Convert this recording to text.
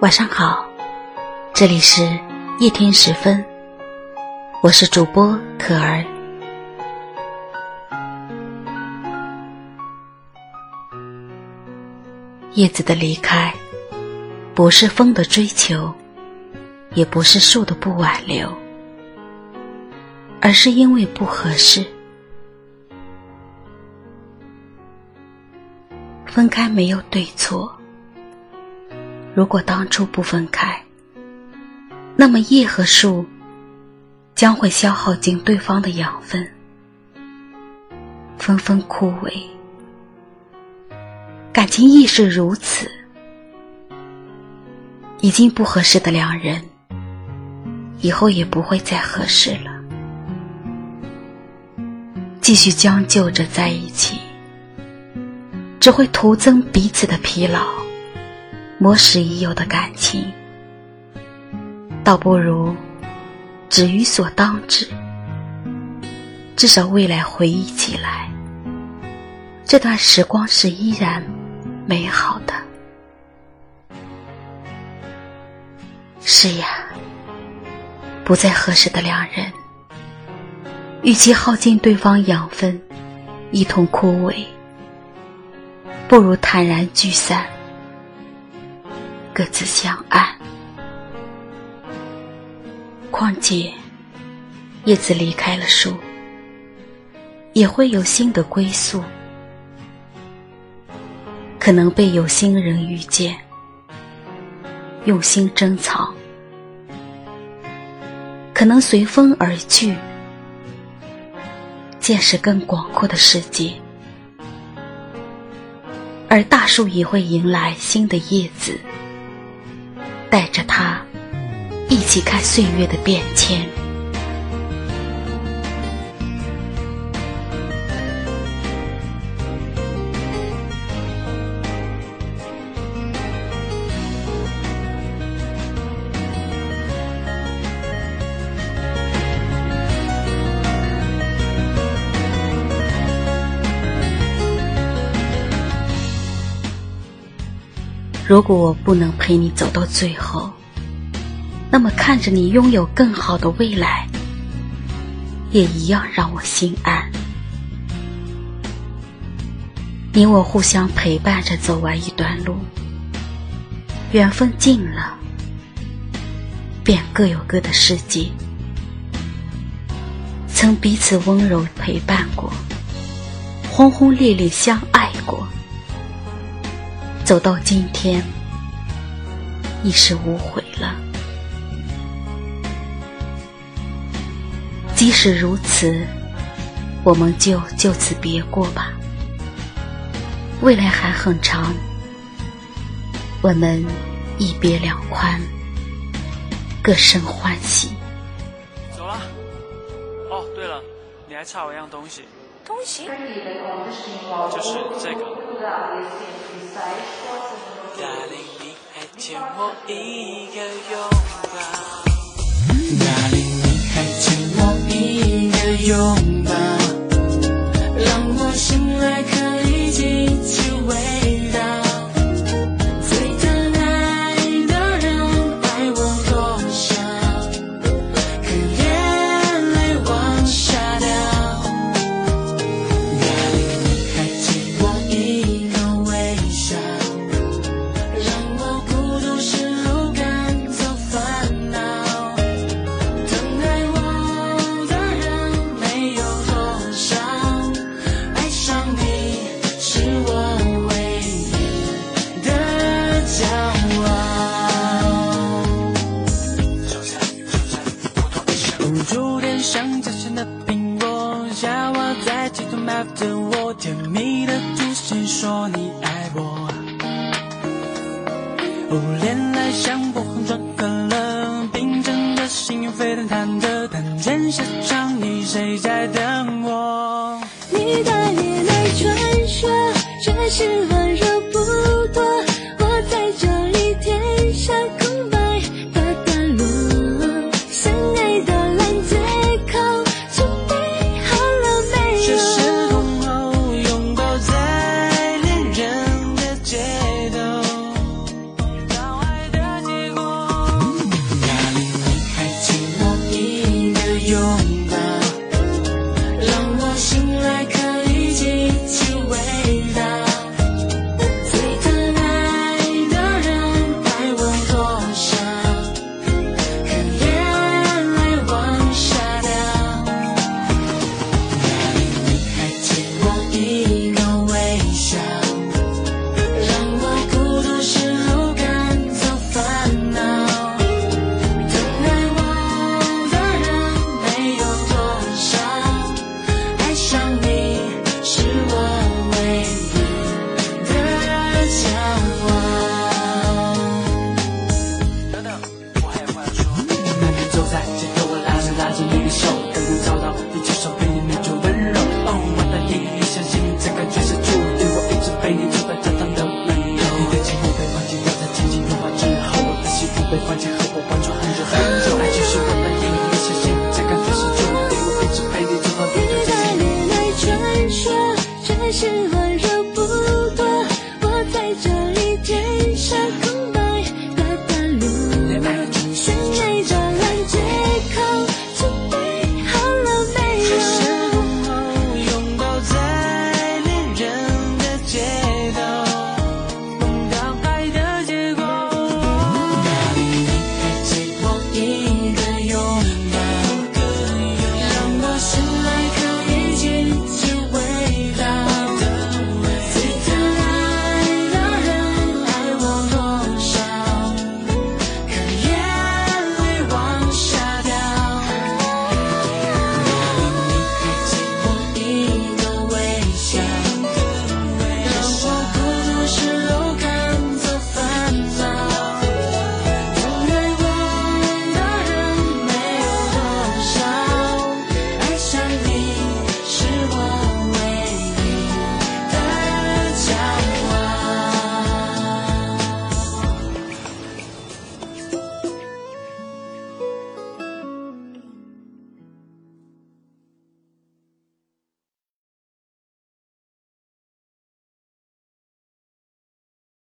晚上好，这里是夜听时分，我是主播可儿。叶子的离开，不是风的追求，也不是树的不挽留，而是因为不合适。分开没有对错。如果当初不分开，那么叶和树将会消耗尽对方的养分，纷纷枯萎。感情亦是如此，已经不合适的两人，以后也不会再合适了。继续将就着在一起，只会徒增彼此的疲劳。磨蚀已有的感情，倒不如止于所当止。至少未来回忆起来，这段时光是依然美好的。是呀，不再合适的两人，与其耗尽对方养分，一同枯萎，不如坦然聚散。各自相爱。况且，叶子离开了树，也会有新的归宿。可能被有心人遇见，用心珍藏；可能随风而去，见识更广阔的世界。而大树也会迎来新的叶子。带着他一起看岁月的变迁。如果我不能陪你走到最后，那么看着你拥有更好的未来，也一样让我心安。你我互相陪伴着走完一段路，缘分尽了，便各有各的世界。曾彼此温柔陪伴过，轰轰烈烈相爱过。走到今天，已是无悔了。即使如此，我们就就此别过吧。未来还很长，我们一别两宽，各生欢喜。走了。哦，对了，你还差我一样东西。东西？就是这个。你还欠我一个拥抱。你还欠我一个拥抱，说你爱我，哦恋爱像波横转可乐，冰镇的心沸腾忐忑，但见下场你谁在等我？你的眼泪传说，这是温 again.